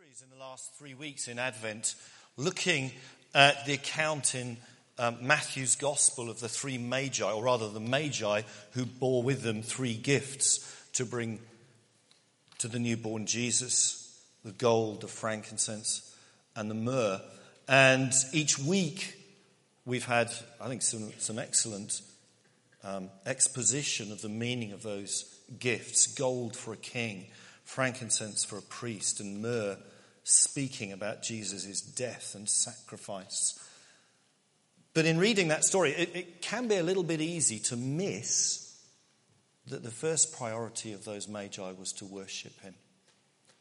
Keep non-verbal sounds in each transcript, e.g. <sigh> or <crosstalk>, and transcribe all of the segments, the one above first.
series in the last three weeks in Advent looking at the account in um, Matthew's Gospel of the three magi, or rather the magi who bore with them three gifts to bring to the newborn Jesus the gold, the frankincense, and the myrrh. And each week we've had, I think, some, some excellent um, exposition of the meaning of those gifts gold for a king frankincense for a priest, and myrrh speaking about Jesus' death and sacrifice. But in reading that story, it, it, can be a little bit easy to miss that the first priority of those magi was to worship him.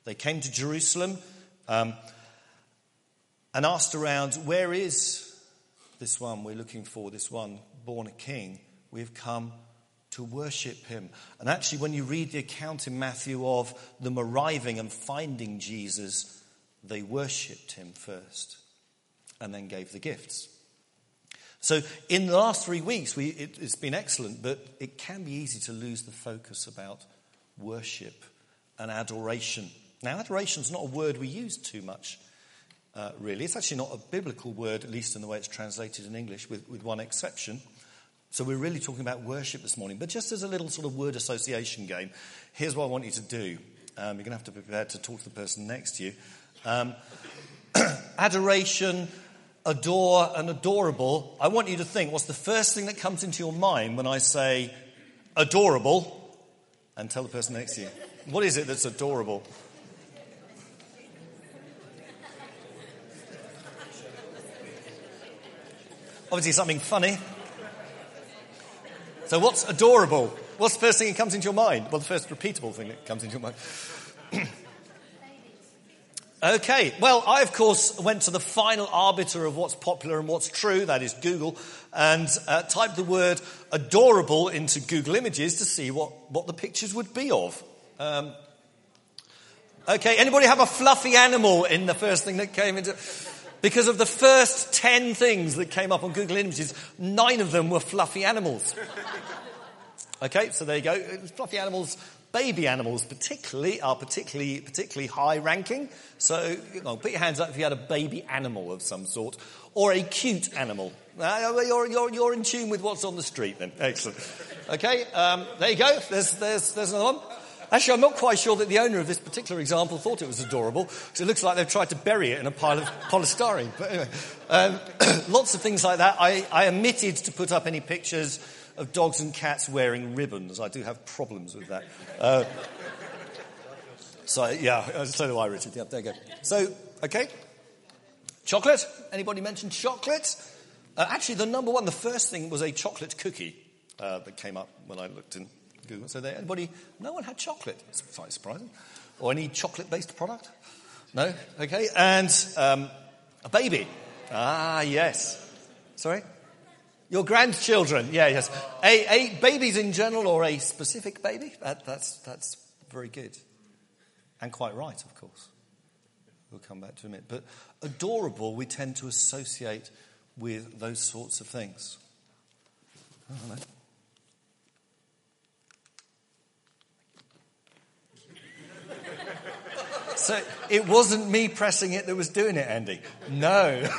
They came to Jerusalem um, and asked around, Where is this one we're looking for, this one born a king? We've come to worship him. And actually, when you read the account in Matthew of them arriving and finding Jesus, they worshipped him first and then gave the gifts. So, in the last three weeks, we, it, it's been excellent, but it can be easy to lose the focus about worship and adoration. Now, adoration is not a word we use too much, uh, really. It's actually not a biblical word, at least in the way it's translated in English, with, with one exception. So we're really talking about worship this morning. But just as a little sort of word association game, here's what I want you to do. Um, you're going to have to be prepared to talk to the person next to you. Um, <clears throat> adoration, adore, and adorable. I want you to think what's the first thing that comes into your mind when I say adorable? And tell the person next to you. What is it that's adorable? Obviously, something funny. So, what's adorable? What's the first thing that comes into your mind? Well, the first repeatable thing that comes into your mind. <clears throat> okay, well, I, of course, went to the final arbiter of what's popular and what's true, that is Google, and uh, typed the word adorable into Google Images to see what, what the pictures would be of. Um, okay, anybody have a fluffy animal in the first thing that came into. Because of the first 10 things that came up on Google Images, nine of them were fluffy animals. <laughs> Okay, so there you go. Fluffy animals, baby animals particularly, are particularly, particularly high ranking. So, you know, put your hands up if you had a baby animal of some sort, or a cute animal. Uh, you're, you're, you're in tune with what's on the street then. Excellent. Okay, um, there you go. There's, there's, there's another one. Actually, I'm not quite sure that the owner of this particular example thought it was adorable, because it looks like they've tried to bury it in a pile of <laughs> polystyrene. But anyway, um, <clears throat> lots of things like that. I, I omitted to put up any pictures of dogs and cats wearing ribbons. I do have problems with that. Uh, so, yeah, <laughs> so do I, Richard. Yeah, there you go. So, okay. Chocolate? Anybody mentioned chocolate? Uh, actually, the number one, the first thing was a chocolate cookie uh, that came up when I looked in Google. So there, anybody, no one had chocolate. It's slightly surprising. Or any chocolate-based product? No? Okay. And um, a baby. Ah, yes. Sorry? Your grandchildren. Yeah, yes. A, a babies in general or a specific baby? That, that's, that's very good. And quite right, of course. We'll come back to a minute. But adorable, we tend to associate with those sorts of things. Oh, So it wasn't me pressing it that was doing it, Andy. No. <laughs>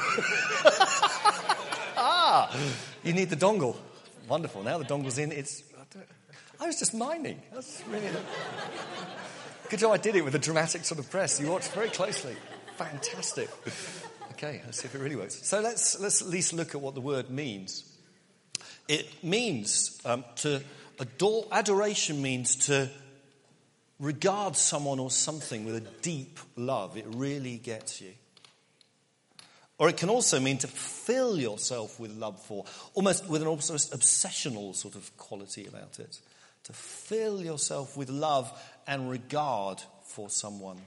ah, you need the dongle. Wonderful. Now the dongle's in. It's. I was just minding. That's really. <laughs> Good job I did it with a dramatic sort of press. You watched very closely. Fantastic. Okay, let's see if it really works. So let's, let's at least look at what the word means. It means um, to adore, adoration means to regard someone or something with a deep love, it really gets you. Or it can also mean to fill yourself with love for, almost with an almost obsessional sort of quality about it. To fill yourself with love and regard for someone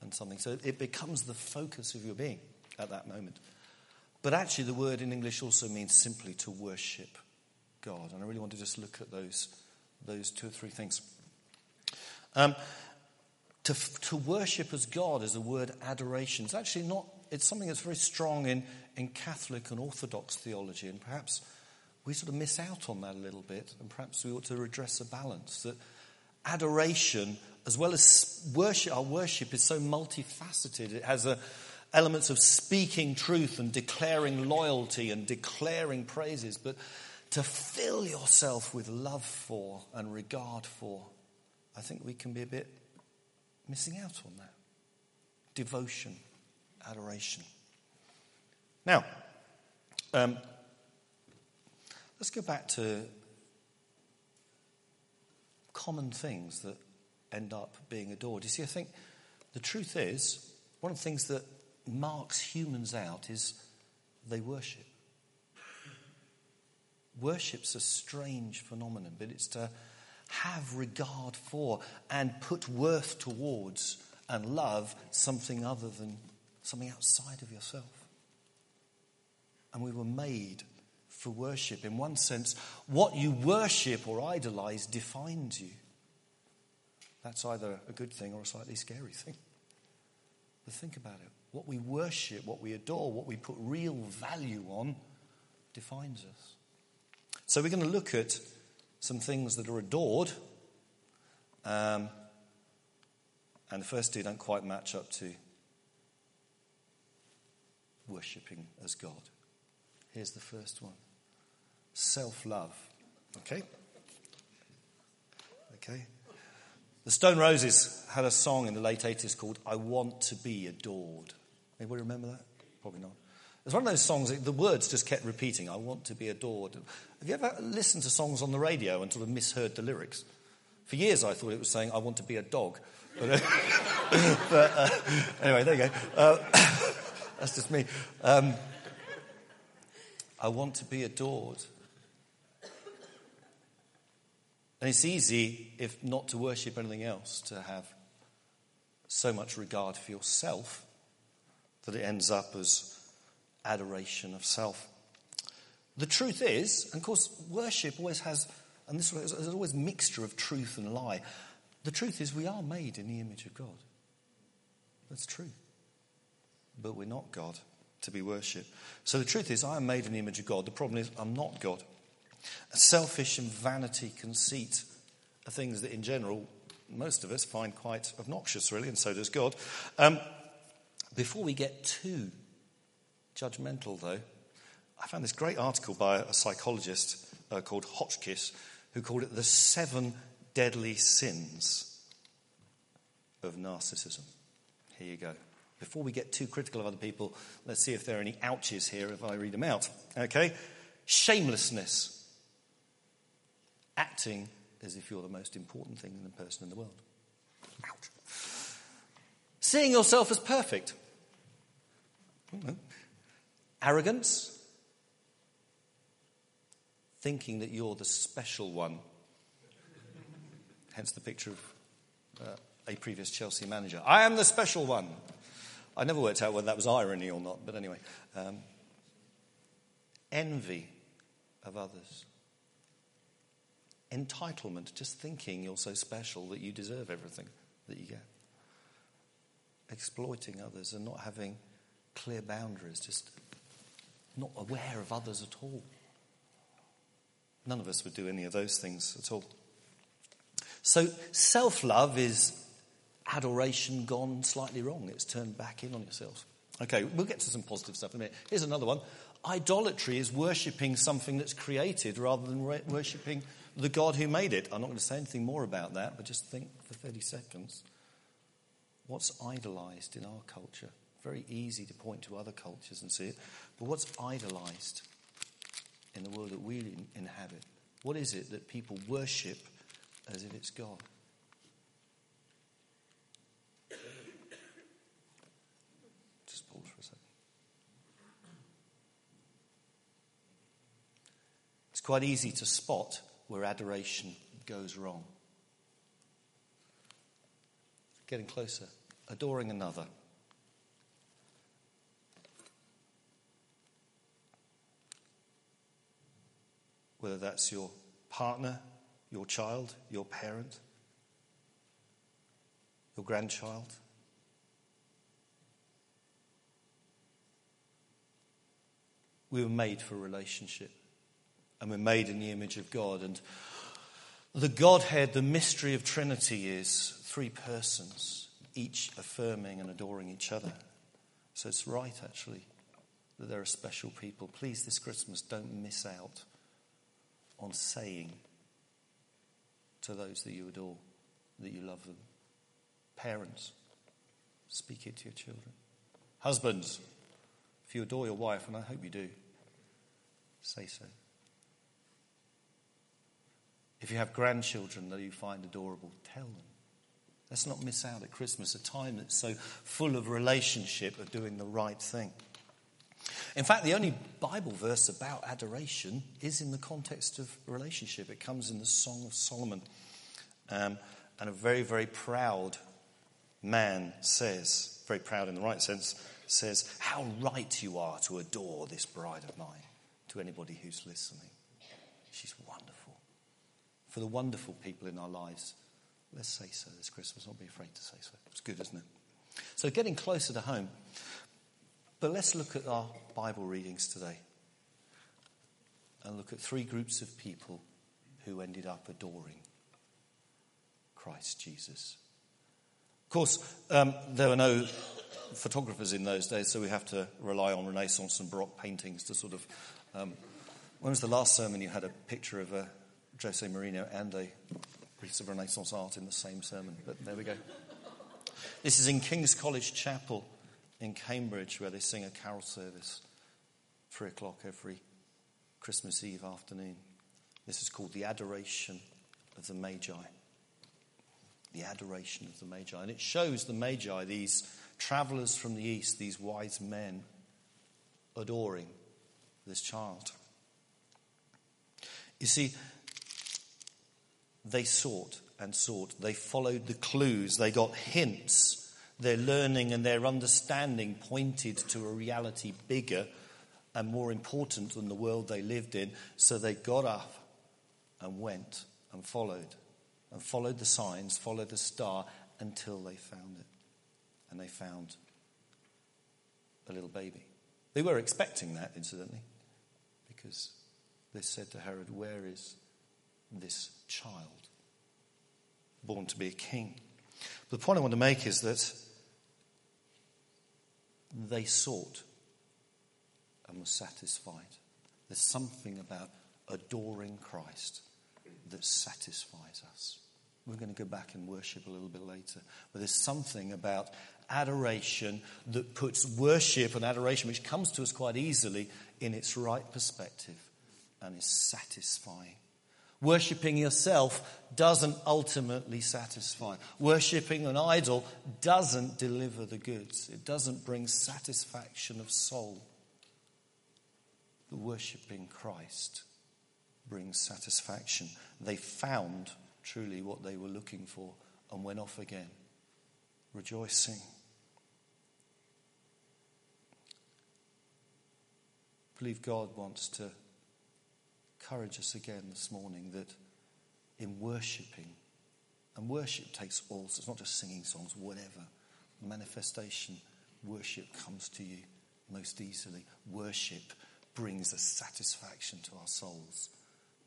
and something. So it becomes the focus of your being at that moment. But actually, the word in English also means simply to worship God. And I really want to just look at those, those two or three things. Um, to, to worship as God is a word adoration. It's actually not, it's something that's very strong in, in Catholic and Orthodox theology, and perhaps we sort of miss out on that a little bit, and perhaps we ought to redress a balance. That adoration as well as worship, our worship is so multifaceted. It has a, elements of speaking truth and declaring loyalty and declaring praises, but to fill yourself with love for and regard for, I think we can be a bit missing out on that. Devotion, adoration. Now, um, let's go back to common things that end up being adored. You see, I think the truth is, one of the things that marks humans out is they worship. Worship's a strange phenomenon, but it's to have regard for and put worth towards and love something other than something outside of yourself. And we were made for worship. In one sense, what you worship or idolize defines you. That's either a good thing or a slightly scary thing. But think about it. What we worship, what we adore, what we put real value on defines us. So we're going to look at some things that are adored. Um, and the first two don't quite match up to worshipping as God. Here's the first one self love. Okay? Okay? The Stone Roses had a song in the late 80s called I Want to Be Adored. Anybody remember that? Probably not. It's one of those songs, that the words just kept repeating, I want to be adored. Have you ever listened to songs on the radio and sort of misheard the lyrics? For years I thought it was saying, I want to be a dog. But, uh, <laughs> but uh, anyway, there you go. Uh, <coughs> that's just me. Um, I want to be adored. And it's easy, if not to worship anything else, to have so much regard for yourself that it ends up as adoration of self. The truth is, and of course, worship always has, and this is always mixture of truth and lie. The truth is, we are made in the image of God. That's true. But we're not God to be worshipped. So the truth is, I am made in the image of God. The problem is, I'm not God. Selfish and vanity, conceit are things that, in general, most of us find quite obnoxious, really, and so does God. Um, before we get too judgmental, though, I found this great article by a psychologist uh, called Hotchkiss who called it the seven deadly sins of narcissism. Here you go. Before we get too critical of other people, let's see if there are any ouches here if I read them out. Okay? Shamelessness. Acting as if you're the most important thing in the person in the world. Ouch. Seeing yourself as perfect. Arrogance. Thinking that you're the special one. Hence the picture of uh, a previous Chelsea manager. I am the special one. I never worked out whether that was irony or not, but anyway. Um, envy of others. Entitlement, just thinking you're so special that you deserve everything that you get. Exploiting others and not having clear boundaries, just not aware of others at all. None of us would do any of those things at all. So, self love is adoration gone slightly wrong. It's turned back in on yourself. Okay, we'll get to some positive stuff in a minute. Here's another one. Idolatry is worshipping something that's created rather than worshipping the God who made it. I'm not going to say anything more about that, but just think for 30 seconds. What's idolized in our culture? Very easy to point to other cultures and see it. But what's idolized in the world that we inhabit? What is it that people worship as if it's God? Just pause for a second. It's quite easy to spot where adoration goes wrong. Getting closer, adoring another. Whether that's your partner, your child, your parent, your grandchild. We were made for relationship, and we're made in the image of God. And the Godhead, the mystery of Trinity is three persons, each affirming and adoring each other. So it's right, actually, that there are special people. Please, this Christmas, don't miss out on saying to those that you adore that you love them. Parents, speak it to your children. Husbands, if you adore your wife, and I hope you do, say so. If you have grandchildren that you find adorable, tell them. Let's not miss out at Christmas, a time that's so full of relationship, of doing the right thing. In fact, the only Bible verse about adoration is in the context of relationship. It comes in the Song of Solomon. Um, and a very, very proud man says, very proud in the right sense, says, How right you are to adore this bride of mine to anybody who's listening. She's wonderful. For the wonderful people in our lives, let's say so this Christmas. Not be afraid to say so. It's good, isn't it? So, getting closer to home. But let's look at our Bible readings today and look at three groups of people who ended up adoring Christ Jesus. Of course, um, there were no photographers in those days, so we have to rely on Renaissance and Baroque paintings to sort of. Um, when was the last sermon you had a picture of a Jose Mourinho and a piece of Renaissance art in the same sermon? But there we go. This is in King's College Chapel in Cambridge, where they sing a carol service, three o'clock every Christmas Eve afternoon. This is called the Adoration of the Magi. The Adoration of the Magi. And it shows the Magi, these travelers from the east, these wise men, adoring this child. You see, they sought and sought. They followed the clues. They got hints. Their learning and their understanding pointed to a reality bigger and more important than the world they lived in. So they got up and went and followed and followed the signs, followed the star until they found it. And they found a little baby. They were expecting that, incidentally, because they said to Herod, Where is this child born to be a king? But the point I want to make is that they sought and were satisfied. There's something about adoring Christ that satisfies us. We're going to go back and worship a little bit later. But there's something about adoration that puts worship and adoration, which comes to us quite easily, in its right perspective and is satisfying. Worshipping yourself doesn't ultimately satisfy. Worshipping an idol doesn't deliver the goods. It doesn't bring satisfaction of soul. The worshipping Christ brings satisfaction. They found truly what they were looking for and went off again, rejoicing. I believe God wants to encourage us again this morning that in worshipping, and worship takes all, so it's not just singing songs, whatever, manifestation, worship comes to you most easily. Worship brings a satisfaction to our souls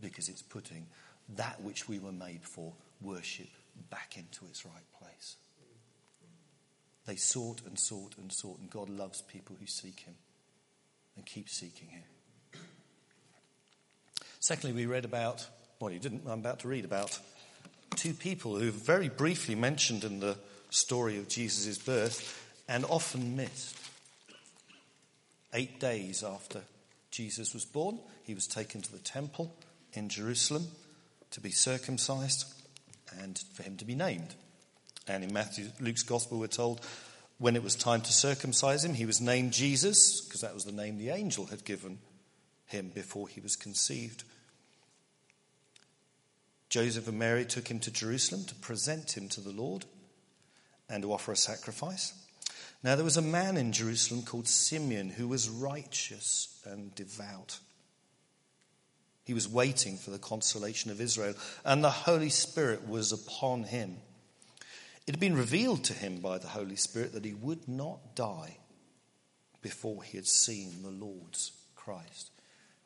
because it's putting that which we were made for, worship, back into its right place. They sought and sought and sought, and God loves people who seek Him and keep seeking Him. Secondly, we read about, well, you didn't, I'm about to read about two people who are very briefly mentioned in the story of Jesus' birth and often missed. Eight days after Jesus was born, he was taken to the temple in Jerusalem to be circumcised and for him to be named. And in Matthew, Luke's gospel, we're told when it was time to circumcise him, he was named Jesus, because that was the name the angel had given him before he was conceived. Joseph and Mary took him to Jerusalem to present him to the Lord and to offer a sacrifice. Now, there was a man in Jerusalem called Simeon who was righteous and devout. He was waiting for the consolation of Israel, and the Holy Spirit was upon him. It had been revealed to him by the Holy Spirit that he would not die before he had seen the Lord's Christ.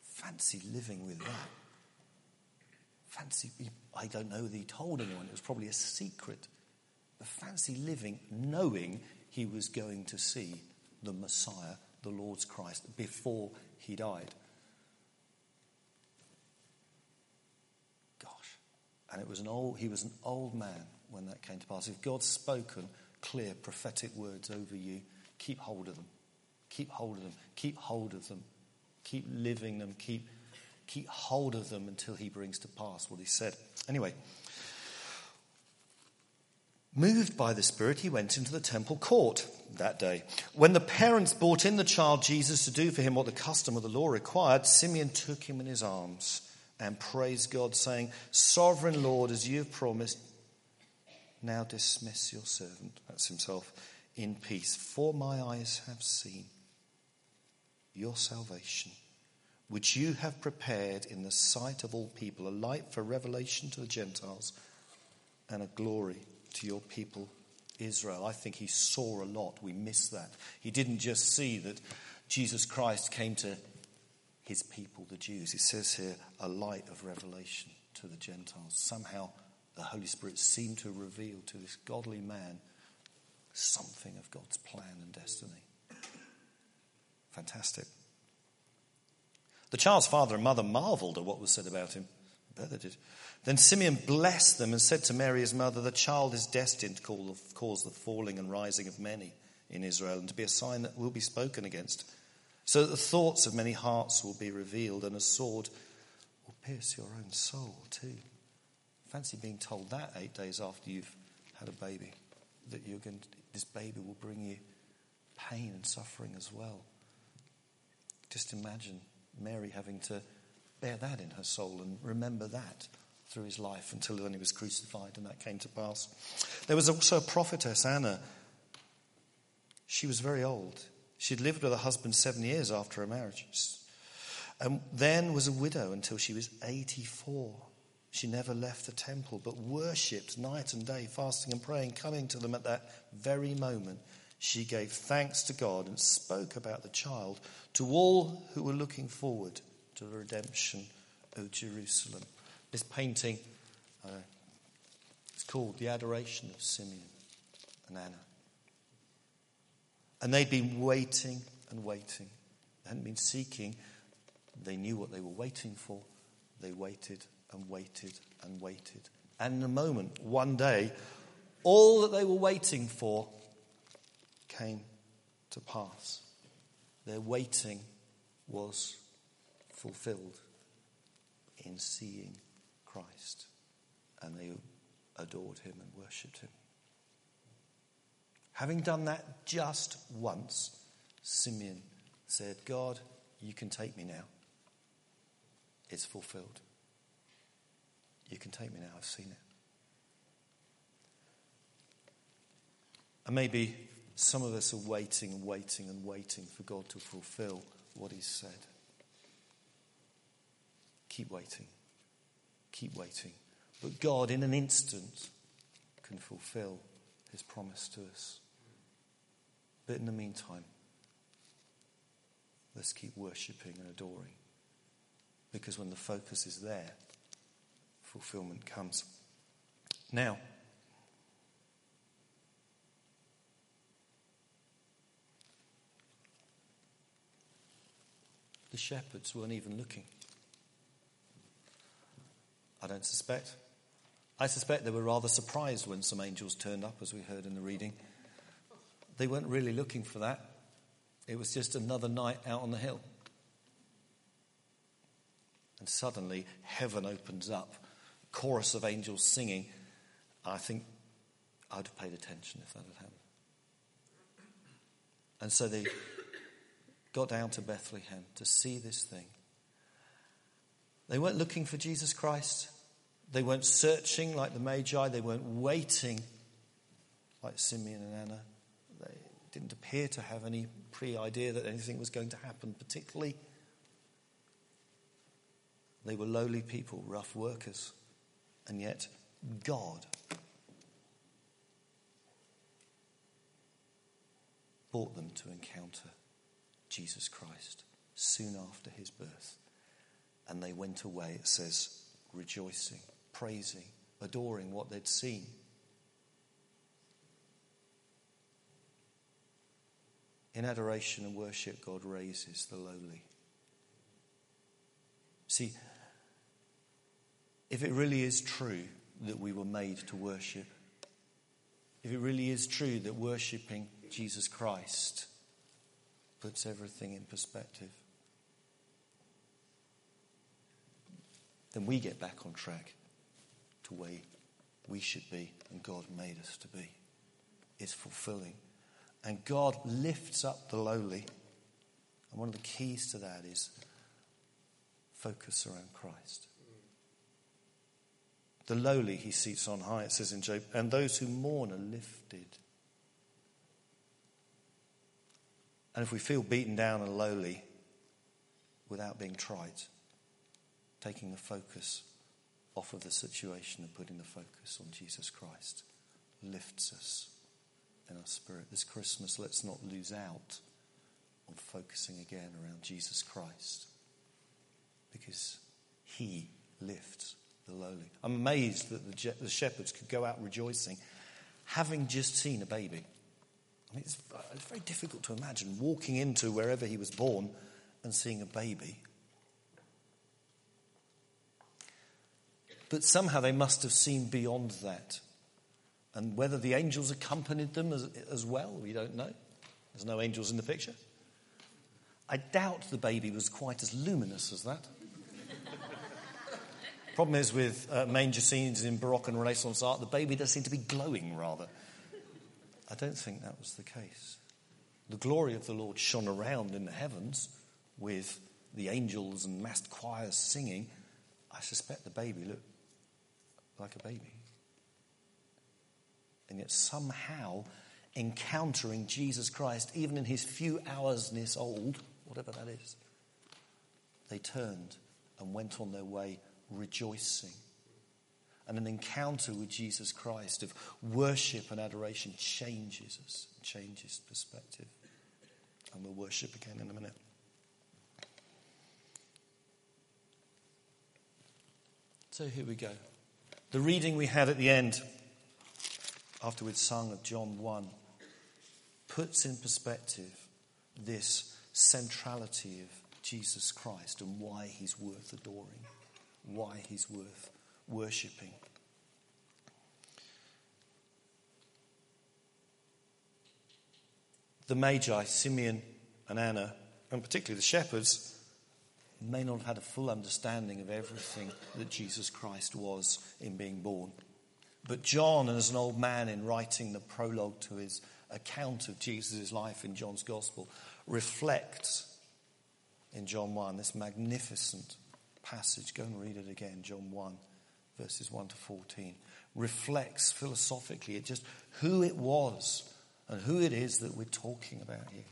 Fancy living with that. Fancy, I don't know that he told anyone, it was probably a secret. But fancy living knowing he was going to see the Messiah, the Lord's Christ, before he died. Gosh. And it was an old, he was an old man when that came to pass. If God's spoken clear prophetic words over you, keep hold of them. Keep hold of them. Keep hold of them. Keep living them. Keep, keep hold of them until he brings to pass what he said. Anyway, moved by the Spirit, he went into the temple court that day. When the parents brought in the child Jesus to do for him what the custom of the law required, Simeon took him in his arms and praised God, saying, Sovereign Lord, as you have promised, now dismiss your servant, that's himself, in peace, for my eyes have seen your salvation, which you have prepared in the sight of all people, a light for revelation to the Gentiles and a glory to your people Israel. I think he saw a lot. We miss that. He didn't just see that Jesus Christ came to his people, the Jews. It says here, a light of revelation to the Gentiles. Somehow the Holy Spirit seemed to reveal to this godly man something of God's plan and destiny. Fantastic. The child's father and mother marveled at what was said about him. I bet they did. Then Simeon blessed them and said to Mary, his mother, The child is destined to cause the falling and rising of many in Israel and to be a sign that will be spoken against, so that the thoughts of many hearts will be revealed and a sword will pierce your own soul too. Fancy being told that eight days after you've had a baby, that you're going to, this baby will bring you pain and suffering as well. Just imagine Mary having to bear that in her soul and remember that through his life until when he was crucified and that came to pass. There was also a prophetess, Anna. She was very old. She'd lived with her husband seven years after her marriage. And then was a widow until she was 84. She never left the temple, but worshipped night and day, fasting and praying, coming to them at that very moment. She gave thanks to God and spoke about the child to all who were looking forward to the redemption of Jerusalem. This painting, uh, it's called The Adoration of Simeon and Anna. And they'd been waiting and waiting. They hadn't been seeking. They knew what they were waiting for. They waited and waited and waited. And in a moment, one day, all that they were waiting for came to pass. Their waiting was fulfilled in seeing Christ. And they adored him and worshipped him. Having done that just once, Simeon said, God, you can take me now. It's fulfilled. You can take me now. I've seen it. And maybe some of us are waiting and waiting and waiting for God to fulfill what He's said. Keep waiting. Keep waiting. But God, in an instant, can fulfill His promise to us. But in the meantime, let's keep worshipping and adoring. Because when the focus is there, fulfillment comes. Now, the shepherds weren't even looking. I don't suspect. I suspect they were rather surprised when some angels turned up, as we heard in the reading. They weren't really looking for that. It was just another night out on the hill. And suddenly, heaven opens up chorus of angels singing, I think I'd have paid attention if that had happened. And so they got down to Bethlehem to see this thing. They weren't looking for Jesus Christ. They weren't searching like the Magi. They weren't waiting like Simeon and Anna. They didn't appear to have any pre idea that anything was going to happen, particularly. They were lowly people, rough workers. And yet, God brought them to encounter Jesus Christ soon after his birth. And they went away, it says, rejoicing, praising, adoring what they'd seen. In adoration and worship, God raises the lowly. See, if it really is true that we were made to worship, if it really is true that worshipping Jesus Christ puts everything in perspective, then we get back on track to where we should be and God made us to be. It's fulfilling. And God lifts up the lowly. And one of the keys to that is focus around Christ. The lowly he seats on high, it says in Job, and those who mourn are lifted. And if we feel beaten down and lowly without being trite, taking the focus off of the situation and putting the focus on Jesus Christ lifts us in our spirit. This Christmas, let's not lose out on focusing again around Jesus Christ because he lifts the lowly. I'm amazed that the, the shepherds could go out rejoicing having just seen a baby. I mean, it's, it's very difficult to imagine walking into wherever he was born and seeing a baby. But somehow they must have seen beyond that. And whether the angels accompanied them as, as well, we don't know. There's no angels in the picture. I doubt the baby was quite as luminous as that. <laughs> Problem is with uh, manger scenes in Baroque and Renaissance art, the baby does seem to be glowing rather. I don't think that was the case. The glory of the Lord shone around in the heavens with the angels and massed choirs singing. I suspect the baby looked like a baby. And yet, somehow, encountering Jesus Christ, even in his few hoursness old, whatever that is, they turned and went on their way rejoicing. And an encounter with Jesus Christ of worship and adoration changes us, changes perspective. And we'll worship again in a minute. So here we go. The reading we had at the end, after we'd sung of John 1, puts in perspective this centrality of Jesus Christ and why he's worth adoring, why he's worth worshipping. The Magi, Simeon and Anna, and particularly the shepherds, may not have had a full understanding of everything that Jesus Christ was in being born. But John, as an old man in writing the prologue to his account of Jesus' life in John's Gospel, reflects in John 1 this magnificent passage. Go and read it again, John 1, verses 1 to 14. Reflects philosophically it just who it was and who it is that we're talking about here.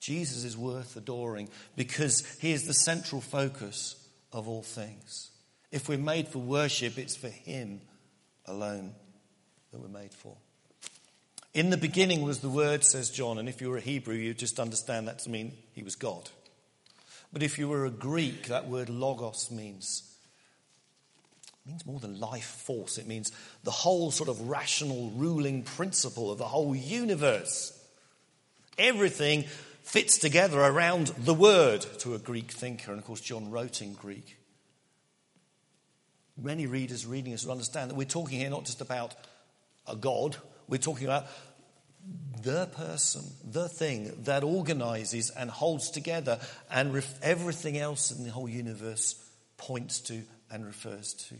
Jesus is worth adoring because he is the central focus of all things. If we're made for worship, it's for him alone that we're made for. In the beginning was the Word, says John, and if you were a Hebrew, you'd just understand that to mean he was God. But if you were a Greek, that word logos means means more than life force. It means the whole sort of rational ruling principle of the whole universe. Everything fits together around the word to a Greek thinker. And of course, John wrote in Greek. Many readers reading this will understand that we're talking here not just about a God, we're talking about the person, the thing that organizes and holds together, and ref- everything else in the whole universe points to and refers to.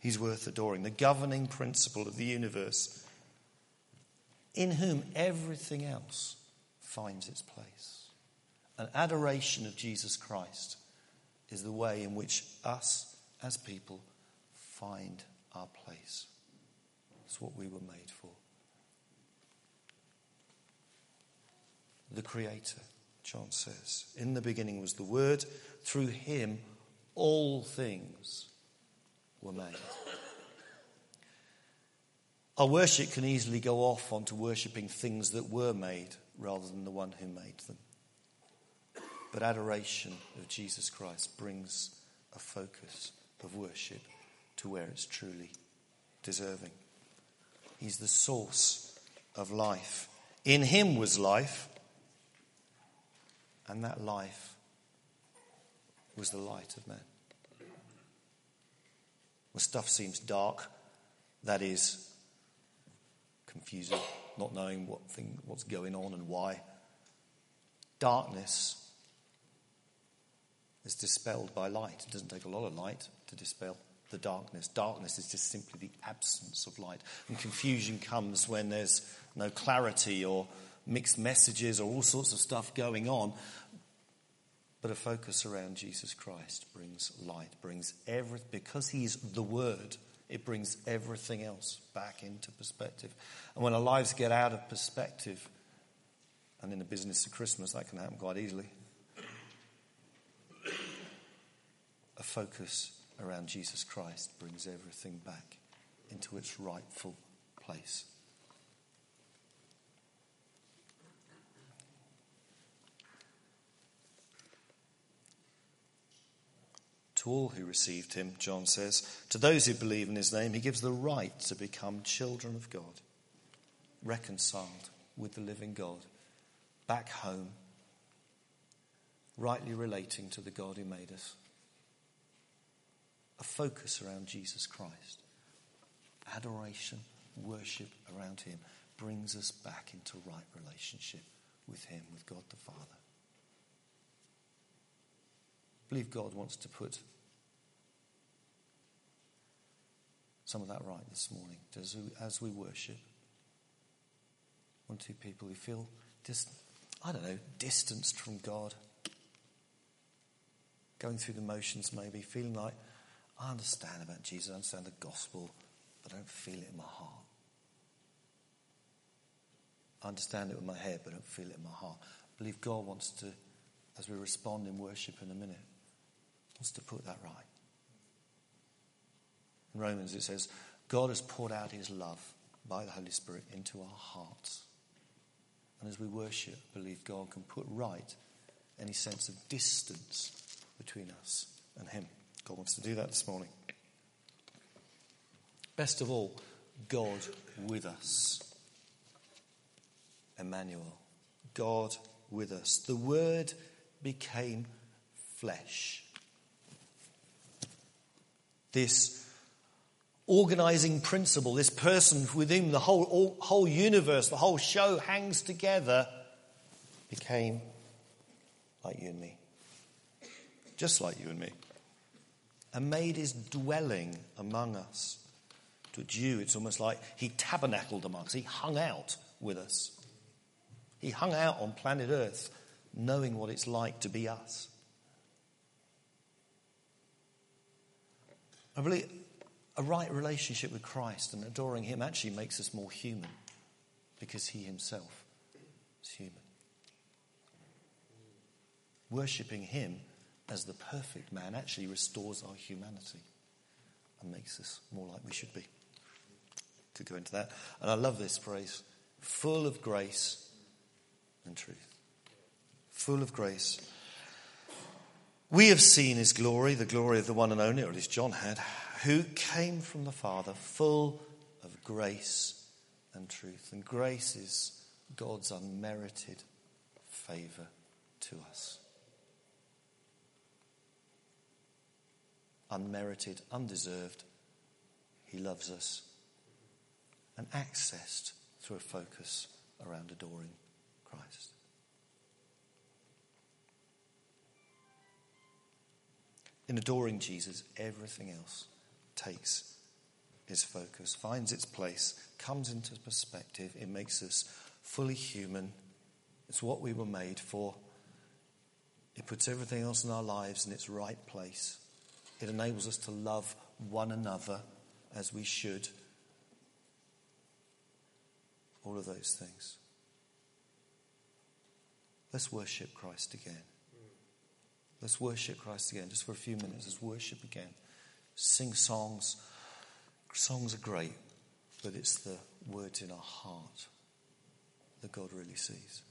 He's worth adoring, the governing principle of the universe in whom everything else finds its place. An adoration of Jesus Christ is the way in which us as people find our place. It's what we were made for. The Creator, John says, in the beginning was the Word, through him all things were made. Our worship can easily go off onto worshipping things that were made rather than the one who made them. But adoration of Jesus Christ brings a focus of worship to where it's truly deserving. He's the source of life. In him was life, and that life was the light of man. When stuff seems dark, that is confusing, not knowing what thing, what's going on and why. Darkness is dispelled by light. It doesn't take a lot of light to dispel the darkness. Darkness is just simply the absence of light. And confusion comes when there's no clarity or mixed messages or all sorts of stuff going on. But a focus around Jesus Christ brings light, brings everything, because He's the Word, it brings everything else back into perspective. And when our lives get out of perspective, and in the business of Christmas, that can happen quite easily, a focus around Jesus Christ brings everything back into its rightful place. To all who received him, John says, to those who believe in his name, he gives the right to become children of God, reconciled with the living God, back home, rightly relating to the God who made us. A focus around Jesus Christ, adoration, worship around him brings us back into right relationship with him, with God the Father. Believe God wants to put some of that right this morning as we, as we worship. One, two people who feel just, I don't know, distanced from God. Going through the motions, maybe, feeling like, I understand about Jesus, I understand the gospel, but I don't feel it in my heart. I understand it with my head, but I don't feel it in my heart. I believe God wants to, as we respond in worship in a minute, wants to put that right. In Romans it says, God has poured out his love by the Holy Spirit into our hearts. And as we worship, believe God can put right any sense of distance between us and him. God wants to do that this morning. Best of all, God with us. Emmanuel, God with us. The Word became flesh this organizing principle, this person with whom the whole, all, whole universe, the whole show hangs together, became like you and me. Just like you and me. And made his dwelling among us. To a Jew, it's almost like he tabernacled among us. He hung out with us. He hung out on planet Earth, knowing what it's like to be us. I believe a right relationship with Christ and adoring Him actually makes us more human because He Himself is human. Worshipping Him as the perfect man actually restores our humanity and makes us more like we should be. Could go into that. And I love this phrase full of grace and truth. Full of grace we have seen his glory, the glory of the one and only, or at least John had, who came from the Father, full of grace and truth. And grace is God's unmerited favor to us. Unmerited, undeserved. He loves us. And accessed through a focus around adoring Christ. In adoring Jesus, everything else takes its focus, finds its place, comes into perspective. It makes us fully human. It's what we were made for. It puts everything else in our lives in its right place. It enables us to love one another as we should. All of those things. Let's worship Christ again. Let's worship Christ again, just for a few minutes. Let's worship again. Sing songs. Songs are great, but it's the words in our heart that God really sees.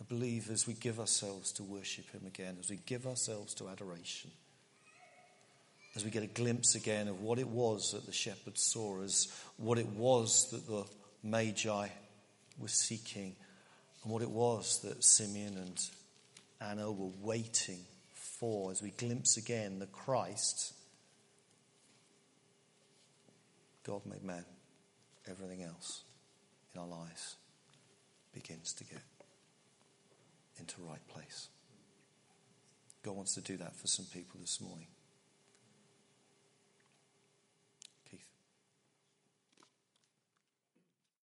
I believe as we give ourselves to worship Him again, as we give ourselves to adoration, as we get a glimpse again of what it was that the shepherds saw, as what it was that the Magi were seeking, and what it was that Simeon and Anna were waiting for, as we glimpse again the Christ, God made man, everything else in our lives begins to get into right place. God wants to do that for some people this morning.